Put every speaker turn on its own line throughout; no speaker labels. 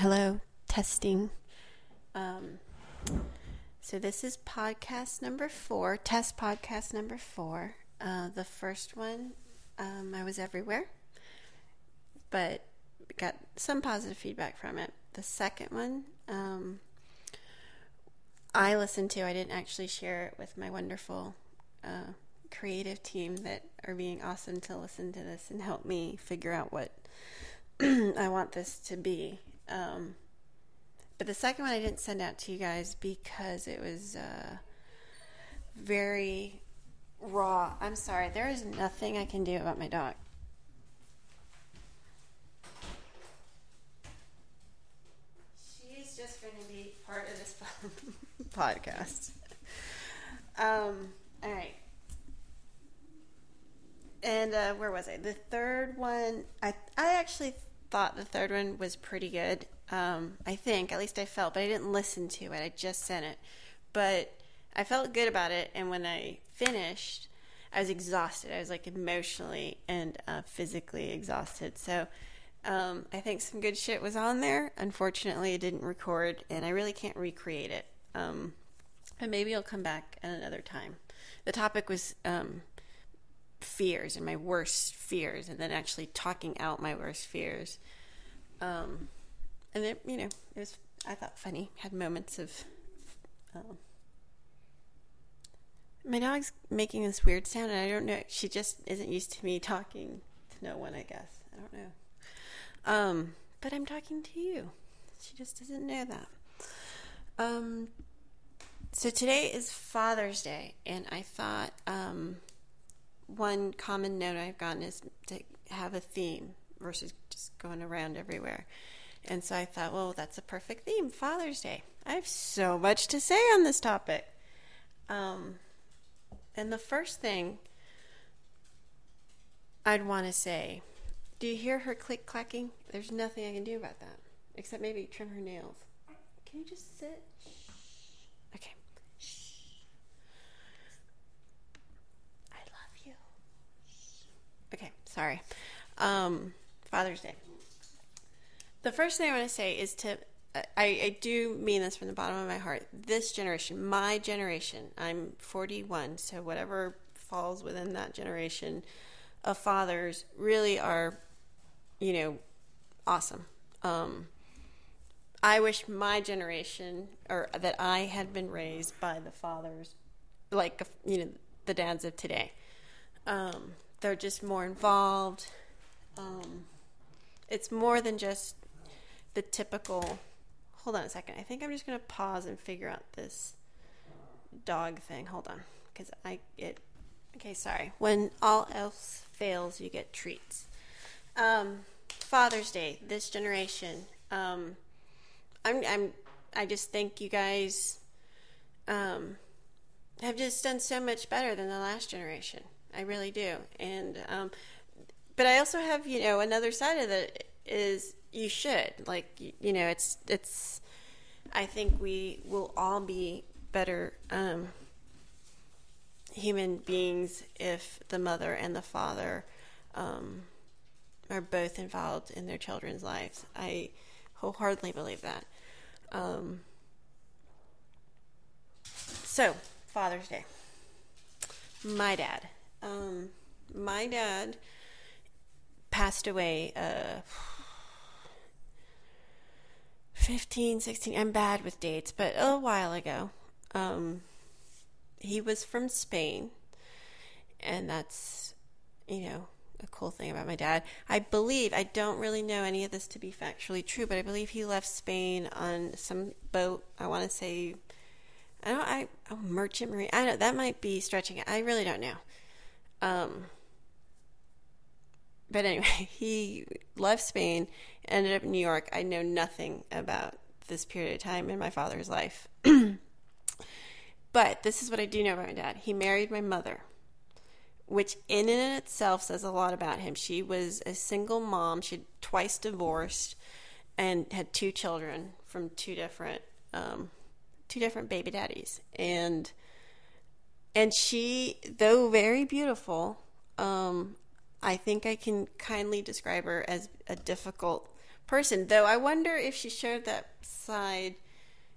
Hello, testing. Um, so this is podcast number four, test podcast number four. Uh, the first one, um, I was everywhere, but got some positive feedback from it. The second one, um, I listened to. I didn't actually share it with my wonderful uh, creative team that are being awesome to listen to this and help me figure out what I want this to be. Um, but the second one I didn't send out to you guys because it was uh, very raw. I'm sorry. There is nothing I can do about my dog. She's just going to be part of this podcast. Um, all right. And uh, where was I? The third one, I I actually thought the third one was pretty good. Um, I think, at least I felt, but I didn't listen to it. I just sent it. But I felt good about it. And when I finished, I was exhausted. I was like emotionally and uh, physically exhausted. So um, I think some good shit was on there. Unfortunately, it didn't record, and I really can't recreate it. Um, but maybe I'll come back at another time. The topic was um, fears and my worst fears, and then actually talking out my worst fears. Um, and it, you know, it was I thought funny. Had moments of. Um, my dog's making this weird sound, and I don't know. She just isn't used to me talking to no one. I guess I don't know. Um, but I'm talking to you. She just doesn't know that. Um, so today is Father's Day, and I thought um, one common note I've gotten is to have a theme versus just going around everywhere. And so I thought, well, that's a perfect theme Father's Day. I have so much to say on this topic. Um, and the first thing I'd want to say do you hear her click clacking? There's nothing I can do about that except maybe trim her nails. Can you just sit? Shh. Okay. Okay, sorry. Um, Father's Day. The first thing I want to say is to, I, I do mean this from the bottom of my heart. This generation, my generation, I'm 41, so whatever falls within that generation of fathers really are, you know, awesome. Um, I wish my generation, or that I had been raised by the fathers, like, you know, the dads of today. Um, they're just more involved. Um, it's more than just the typical. Hold on a second. I think I'm just to pause and figure out this dog thing. Hold on, because I it. Okay, sorry. When all else fails, you get treats. Um, Father's Day. This generation. Um, I'm. I'm. I just think you guys um, have just done so much better than the last generation. I really do. And um, but I also have you know another side of it is you should like you, you know it's it's. I think we will all be better um, human beings if the mother and the father um, are both involved in their children's lives. I wholeheartedly believe that. Um, so, Father's Day. My dad um, my dad passed away uh, 15, 16, I'm bad with dates, but a while ago. Um, he was from Spain, and that's, you know, a cool thing about my dad. I believe, I don't really know any of this to be factually true, but I believe he left Spain on some boat. I want to say, I don't, I, oh, merchant marine. I don't, that might be stretching it. I really don't know. Um, but anyway, he left Spain, ended up in New York. I know nothing about this period of time in my father's life. but this is what I do know about my dad. He married my mother, which in and of itself says a lot about him. She was a single mom. She'd twice divorced and had two children from two different um, two different baby daddies. And and she, though very beautiful, um, I think I can kindly describe her as a difficult person. Though I wonder if she showed that side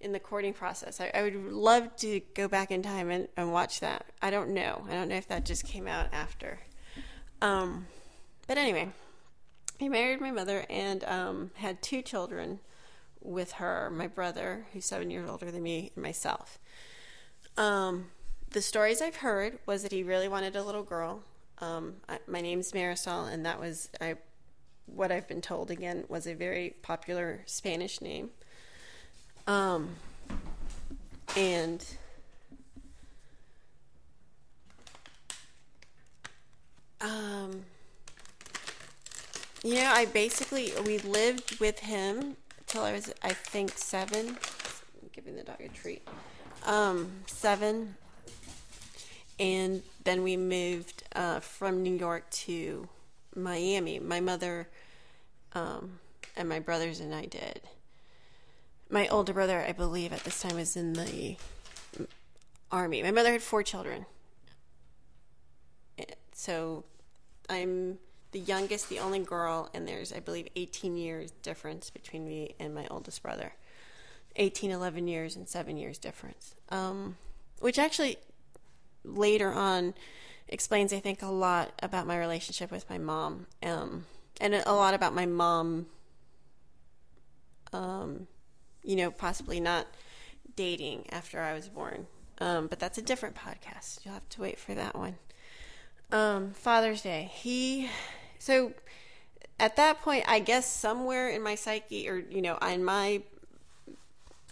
in the courting process. I, I would love to go back in time and, and watch that. I don't know. I don't know if that just came out after. Um, but anyway, he married my mother and um, had two children with her my brother, who's seven years older than me, and myself. Um, the stories I've heard was that he really wanted a little girl. Um, I, my name's Marisol, and that was I. What I've been told again was a very popular Spanish name. Um, and um, you know, I basically we lived with him till I was, I think, seven. I'm giving the dog a treat. Um, seven, and then we moved uh, from New York to Miami. My mother um, and my brothers and I did. My older brother, I believe, at this time was in the army. My mother had four children, so I'm the youngest, the only girl, and there's, I believe, 18 years difference between me and my oldest brother. 18, 11 years, and seven years difference. Um, which actually, later on, explains, I think, a lot about my relationship with my mom, um, and a lot about my mom, um, you know, possibly not dating after I was born. Um, but that's a different podcast. You'll have to wait for that one. Um, Father's Day. He so at that point, I guess somewhere in my psyche, or you know, in my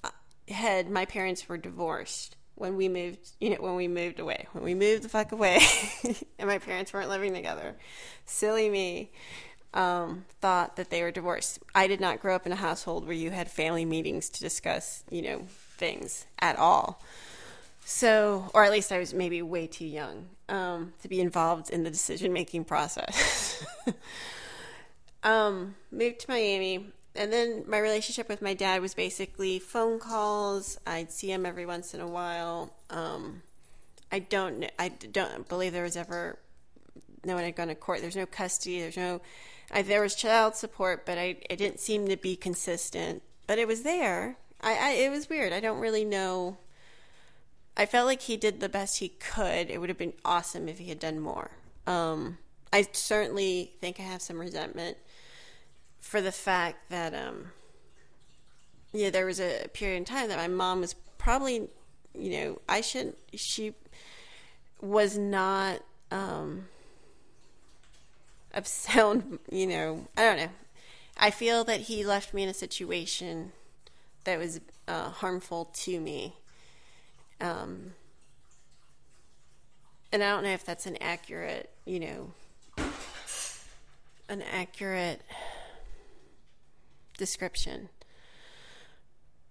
uh, head, my parents were divorced when we moved. You know, when we moved away, when we moved the fuck away, and my parents weren't living together. Silly me. Um, thought that they were divorced. I did not grow up in a household where you had family meetings to discuss, you know, things at all. So, or at least I was maybe way too young um, to be involved in the decision making process. um, moved to Miami, and then my relationship with my dad was basically phone calls. I'd see him every once in a while. Um, I don't, I don't believe there was ever no one had gone to court. There's no custody. There's no, I, there was child support, but I, it didn't seem to be consistent. But it was there. I, I, it was weird. I don't really know I felt like he did the best he could. It would have been awesome if he had done more. Um, I certainly think I have some resentment for the fact that, um, yeah, there was a period in time that my mom was probably, you know, I shouldn't. she was not, um, of sound, you know, I don't know. I feel that he left me in a situation that was uh, harmful to me um, and I don't know if that's an accurate, you know, an accurate description.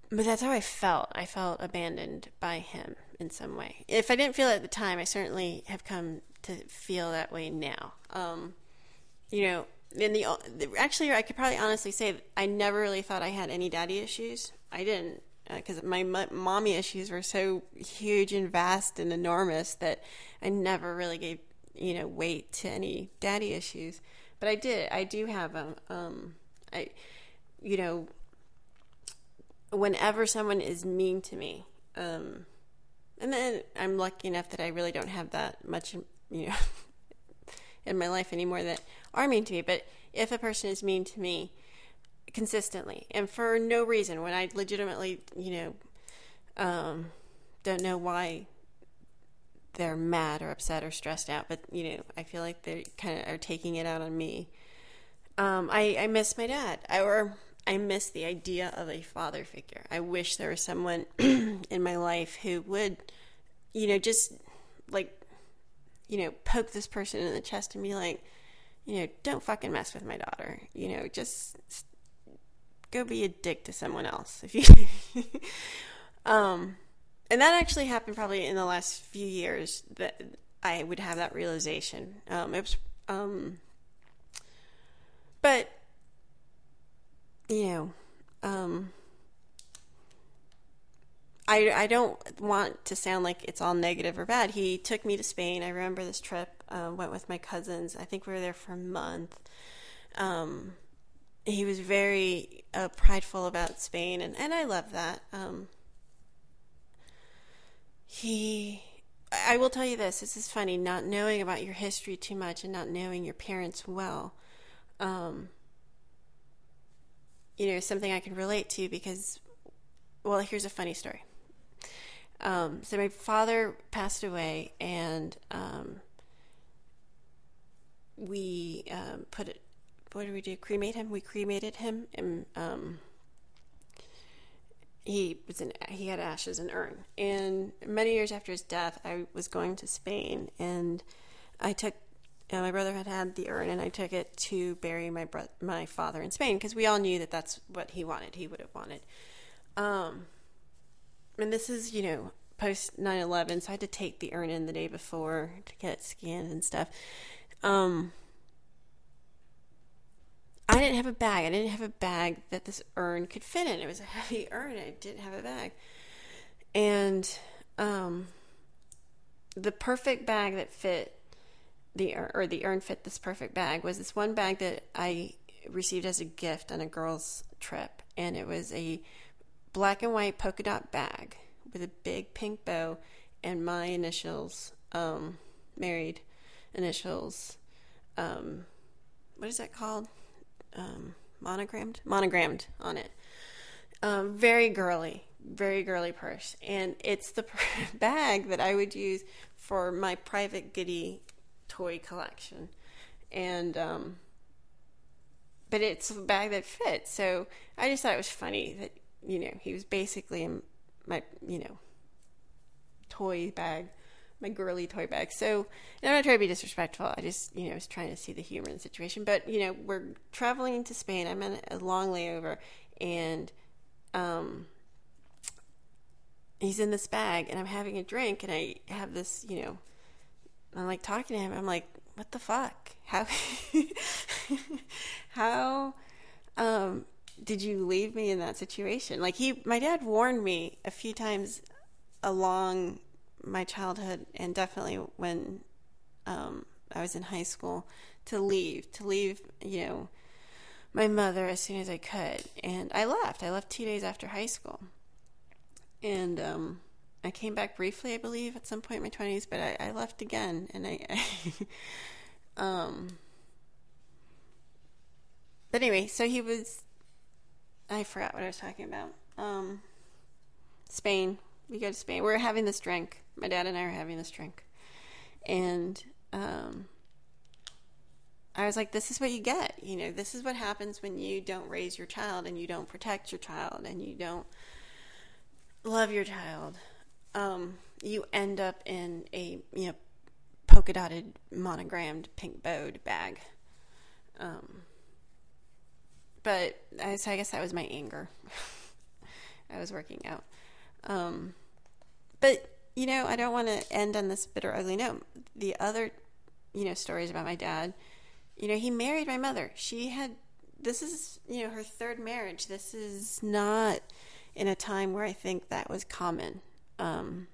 But that's how I felt. I felt abandoned by him in some way. If I didn't feel it at the time, I certainly have come to feel that way now. Um, you know, in the actually, I could probably honestly say I never really thought I had any daddy issues. I didn't because uh, my mommy issues were so huge and vast and enormous that I never really gave you know weight to any daddy issues. But I did. I do have them. Um, I, you know, whenever someone is mean to me, um, and then I'm lucky enough that I really don't have that much, you know, in my life anymore that are mean to me. But if a person is mean to me, consistently and for no reason when I legitimately, you know, um, don't know why they're mad or upset or stressed out, but you know, I feel like they kind of are taking it out on me. Um, I, I miss my dad, I, or I miss the idea of a father figure. I wish there was someone in my life who would, you know, just like, you know, poke this person in the chest and be like, you know, don't fucking mess with my daughter. You know, just go be a dick to someone else if you um and that actually happened probably in the last few years that I would have that realization um it was um but you know um I, I don't want to sound like it's all negative or bad. He took me to Spain. I remember this trip. Uh, went with my cousins. I think we were there for a month. Um, he was very uh, prideful about Spain, and, and I love that. Um, he, I will tell you this. This is funny. Not knowing about your history too much and not knowing your parents well, um, you know, something I can relate to because, well, here's a funny story. Um, so my father passed away, and um, we um, put it. What did we do? Cremate him. We cremated him, and um, he was in. He had ashes in urn. And many years after his death, I was going to Spain, and I took. Uh, my brother had had the urn, and I took it to bury my bro- my father in Spain because we all knew that that's what he wanted. He would have wanted. Um, and this is, you know, post 9 11, so I had to take the urn in the day before to get it scanned and stuff. Um, I didn't have a bag. I didn't have a bag that this urn could fit in. It was a heavy urn. I didn't have a bag. And um, the perfect bag that fit the or the urn fit this perfect bag was this one bag that I received as a gift on a girls' trip, and it was a black and white polka dot bag with a big pink bow and my initials, um, married initials. Um, what is that called? Um, monogrammed, monogrammed on it. Um, very girly, very girly purse, and it's the bag that I would use for my private goodie toy collection, and um, but it's a bag that fits. So I just thought it was funny that you know he was basically in my you know toy bag my girly toy bag. So i'm not trying to be disrespectful. I just you know was trying to see the humor in the situation. But you know we're traveling to spain. I'm on a long layover. And um he's in this bag and i'm having a drink and i have this you know i'm like talking to him i'm like what the fuck how how um did you leave me in that situation? Like he, my dad warned me a few times along my childhood, and definitely when um, I was in high school, to leave, to leave, you know, my mother as soon as I could. And I left. I left two days after high school, and um, I came back briefly, I believe, at some point in my twenties. But I, I, left again, and I, I um. But anyway, so he was I forgot what I was talking about. Um, Spain. We go to Spain. We're having this drink. My dad and I are having this drink, and um, I was like, "This is what you get. You know, this is what happens when you don't raise your child and you don't protect your child and you don't love your child. Um, you end up in a you know polka dotted, monogrammed, pink bowed bag." Um, but I, so I guess that was my anger. I was working out. Um, but you know, I don't want to end on this bitter, ugly note. The other, you know, stories about my dad. You know, he married my mother. She had this is you know her third marriage. This is not in a time where I think that was common. Um,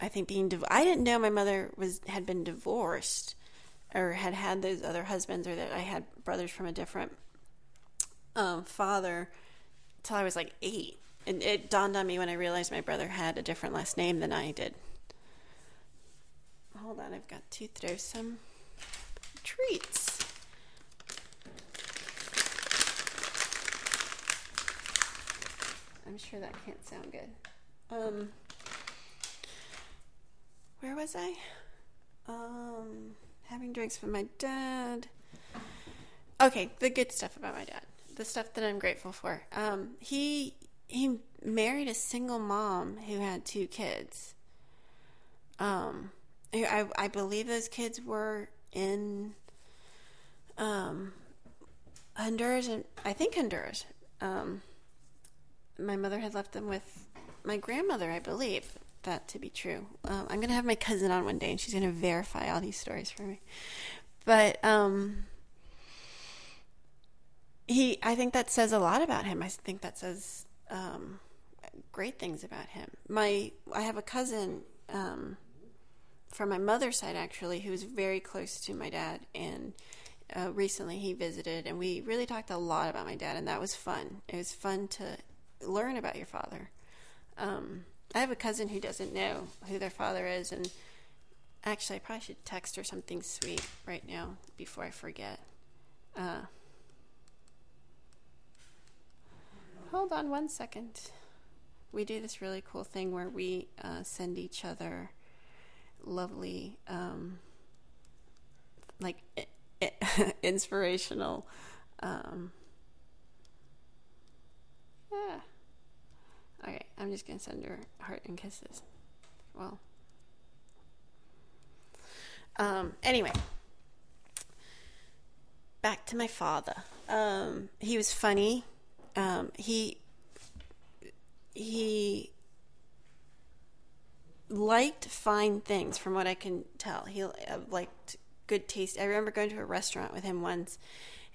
I think being div- I didn't know my mother was had been divorced or had had those other husbands or that I had brothers from a different um, father till I was like eight. And it dawned on me when I realized my brother had a different last name than I did. Hold on, I've got to throw some treats. I'm sure that can't sound good. Um, where was I? Um, having drinks with my dad. Okay, the good stuff about my dad the stuff that I'm grateful for. Um, he he married a single mom who had two kids. Um, I I believe those kids were in um Honduras and I think Honduras. Um, my mother had left them with my grandmother, I believe that to be true. Um, I'm gonna have my cousin on one day, and she's gonna verify all these stories for me. But um, he I think that says a lot about him. I think that says um, great things about him. My I have a cousin um, from my mother's side actually who's very close to my dad, and uh, recently he visited, and we really talked a lot about my dad, and that was fun. It was fun to learn about your father. Um, I have a cousin who doesn't know who their father is, and actually, I probably should text her something sweet right now before I forget. Uh, hold on one second. We do this really cool thing where we uh, send each other lovely, um, like inspirational. Um, yeah. I'm just gonna send her heart and kisses. Well. Um, anyway, back to my father. Um, he was funny. Um, he he liked fine things, from what I can tell. He uh, liked good taste. I remember going to a restaurant with him once,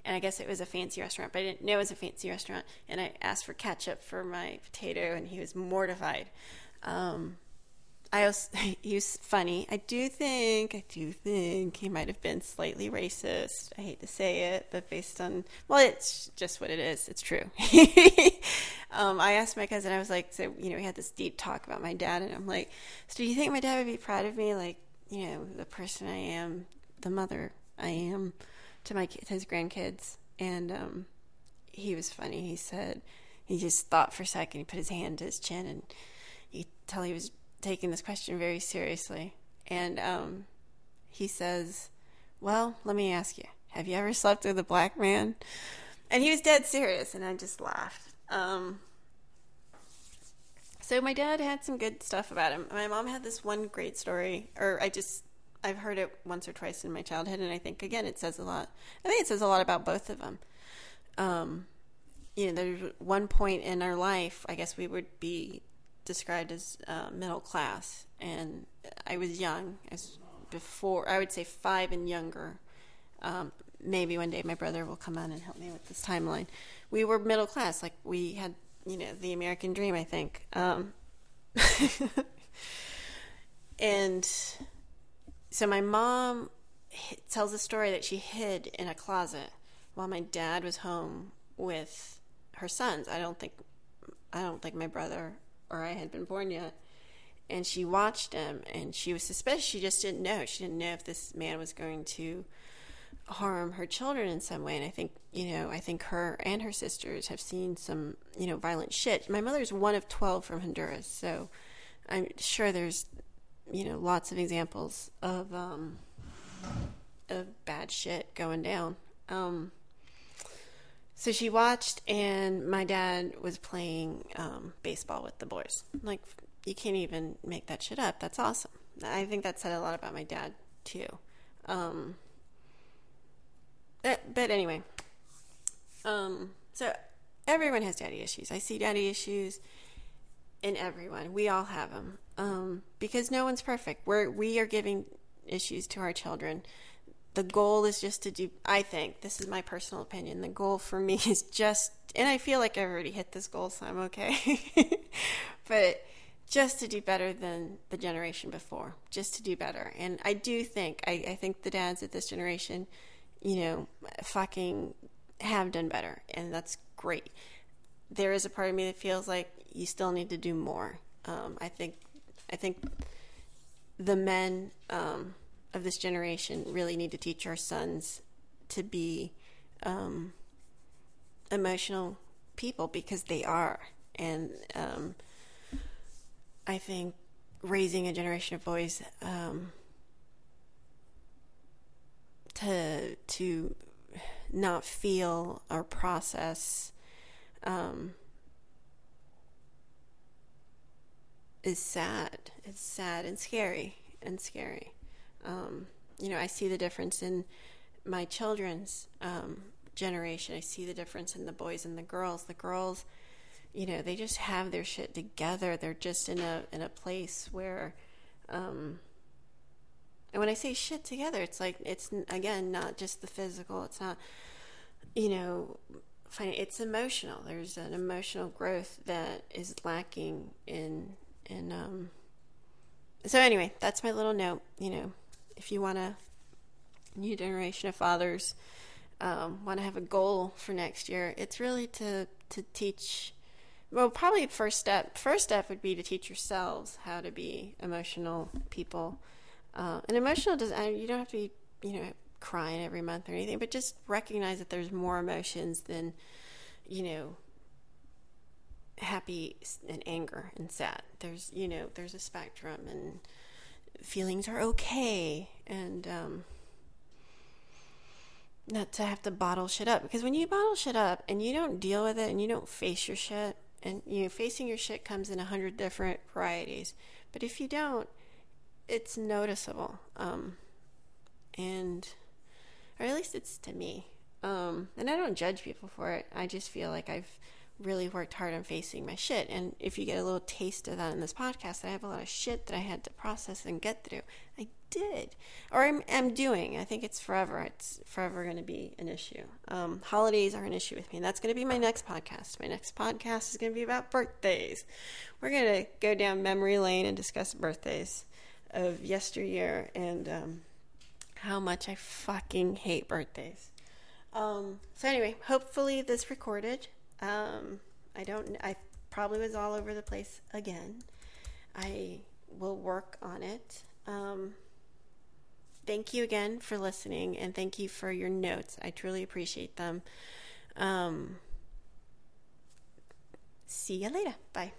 and I guess it was a fancy restaurant, but I didn't know it was a fancy restaurant. And I asked for ketchup for my potato, and he was mortified. Um, I was he was funny. I do think I do think he might have been slightly racist. I hate to say it, but based on well, it's just what it is. It's true. um, I asked my cousin. I was like, so you know, we had this deep talk about my dad, and I'm like, so do you think my dad would be proud of me, like you know, the person I am, the mother I am, to my to his grandkids? And um, he was funny. He said he just thought for a second. He put his hand to his chin, and you tell he was taking this question very seriously. And um, he says, Well, let me ask you, have you ever slept with a black man? And he was dead serious, and I just laughed. Um, so my dad had some good stuff about him. My mom had this one great story, or I just I've heard it once or twice in my childhood, and I think again it says a lot. I think it says a lot about both of them. Um, you know, there's one point in our life, I guess we would be described as uh, middle class, and I was young. as before I would say five and younger. Um, maybe one day my brother will come on and help me with this timeline. We were middle class, like we had, you know, the American dream. I think, um, and so my mom tells a story that she hid in a closet while my dad was home with her sons. I don't think I don't think my brother or I had been born yet. And she watched him and she was suspicious. She just didn't know. She didn't know if this man was going to harm her children in some way. And I think, you know, I think her and her sisters have seen some, you know, violent shit. My mother's one of 12 from Honduras. So I'm sure there's, you know, lots of examples of, um, of bad shit going down. Um, so she watched, and my dad was playing um, baseball with the boys. Like, you can't even make that shit up. That's awesome. I think that said a lot about my dad, too. Um, but, but anyway, um, so everyone has daddy issues. I see daddy issues in everyone. We all have them um, because no one's perfect. We're we are giving issues to our children. The goal is just to do i think this is my personal opinion the goal for me is just and i feel like i've already hit this goal so i'm okay. But just to do better than the generation before just to do better. And i do think I, I think the dads of this generation you know fucking have done better and that's great. There is a part of me that feels like you still need to do more. Um, i think i think the men um, of this generation really need to teach our sons to be um, emotional people because they are. And um, I think raising a generation of boys um, to to not feel or process um, is sad. It's sad and scary and scary. Um, you know, I see the difference in my children's um, generation. I see the difference in the boys and the girls. The girls, you know, they just have their shit together. They're just in a in a place where, um, and when I say shit together, it's like it's again not just the physical. It's not, you know, it's emotional. There's an emotional growth that is lacking in in um. So anyway, that's my little note. You know, if you want a new generation of fathers, um, want to have a goal for next year, it's really to to teach. Well, probably first step. First step would be to teach yourselves how to be emotional people. Uh, and emotional does not you don't have to be you know crying every month or anything, but just recognize that there's more emotions than you know happy and anger and sad. There's you know there's a spectrum and feelings are okay and um, not to have to bottle shit up. Because when you bottle shit up and you don't deal with it and you don't face your shit and you know facing your shit comes in a hundred different varieties. But if you don't it's noticeable um, and or at least it's to me. Um, and i don't judge people for it. I just feel like i've really worked hard on facing my shit. And if you get a little taste of that in this podcast, I have a lot of shit that I had to process and get through. I did, or I'm, I'm doing. I think it's forever. It's forever going to be an issue. Um, holidays are an issue with me. And that's going to be my next podcast. My next podcast is going to be about birthdays. We're going to go down memory lane and discuss birthdays of yesteryear and um, how much I fucking hate birthdays. Um, so anyway, hopefully this recorded um, I don't. I probably was all over the place again. I will work on it. Um, thank you again for listening, and thank you for your notes. I truly appreciate them. Um, see you later. Bye.